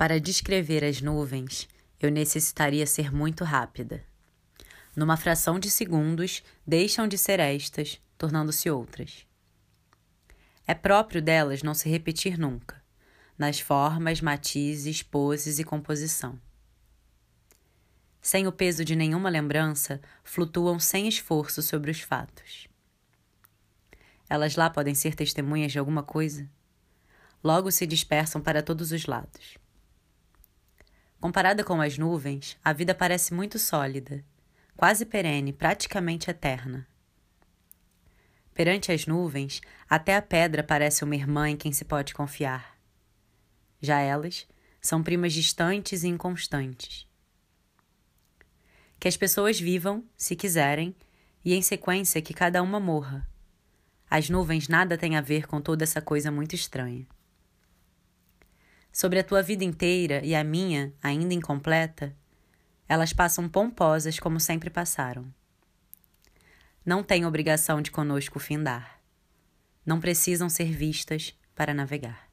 Para descrever as nuvens, eu necessitaria ser muito rápida. Numa fração de segundos, deixam de ser estas, tornando-se outras. É próprio delas não se repetir nunca, nas formas, matizes, poses e composição. Sem o peso de nenhuma lembrança, flutuam sem esforço sobre os fatos. Elas lá podem ser testemunhas de alguma coisa? Logo se dispersam para todos os lados. Comparada com as nuvens, a vida parece muito sólida, quase perene, praticamente eterna. Perante as nuvens, até a pedra parece uma irmã em quem se pode confiar. Já elas são primas distantes e inconstantes. Que as pessoas vivam, se quiserem, e em sequência que cada uma morra. As nuvens nada têm a ver com toda essa coisa muito estranha sobre a tua vida inteira e a minha, ainda incompleta, elas passam pomposas como sempre passaram. Não têm obrigação de conosco findar. Não precisam ser vistas para navegar.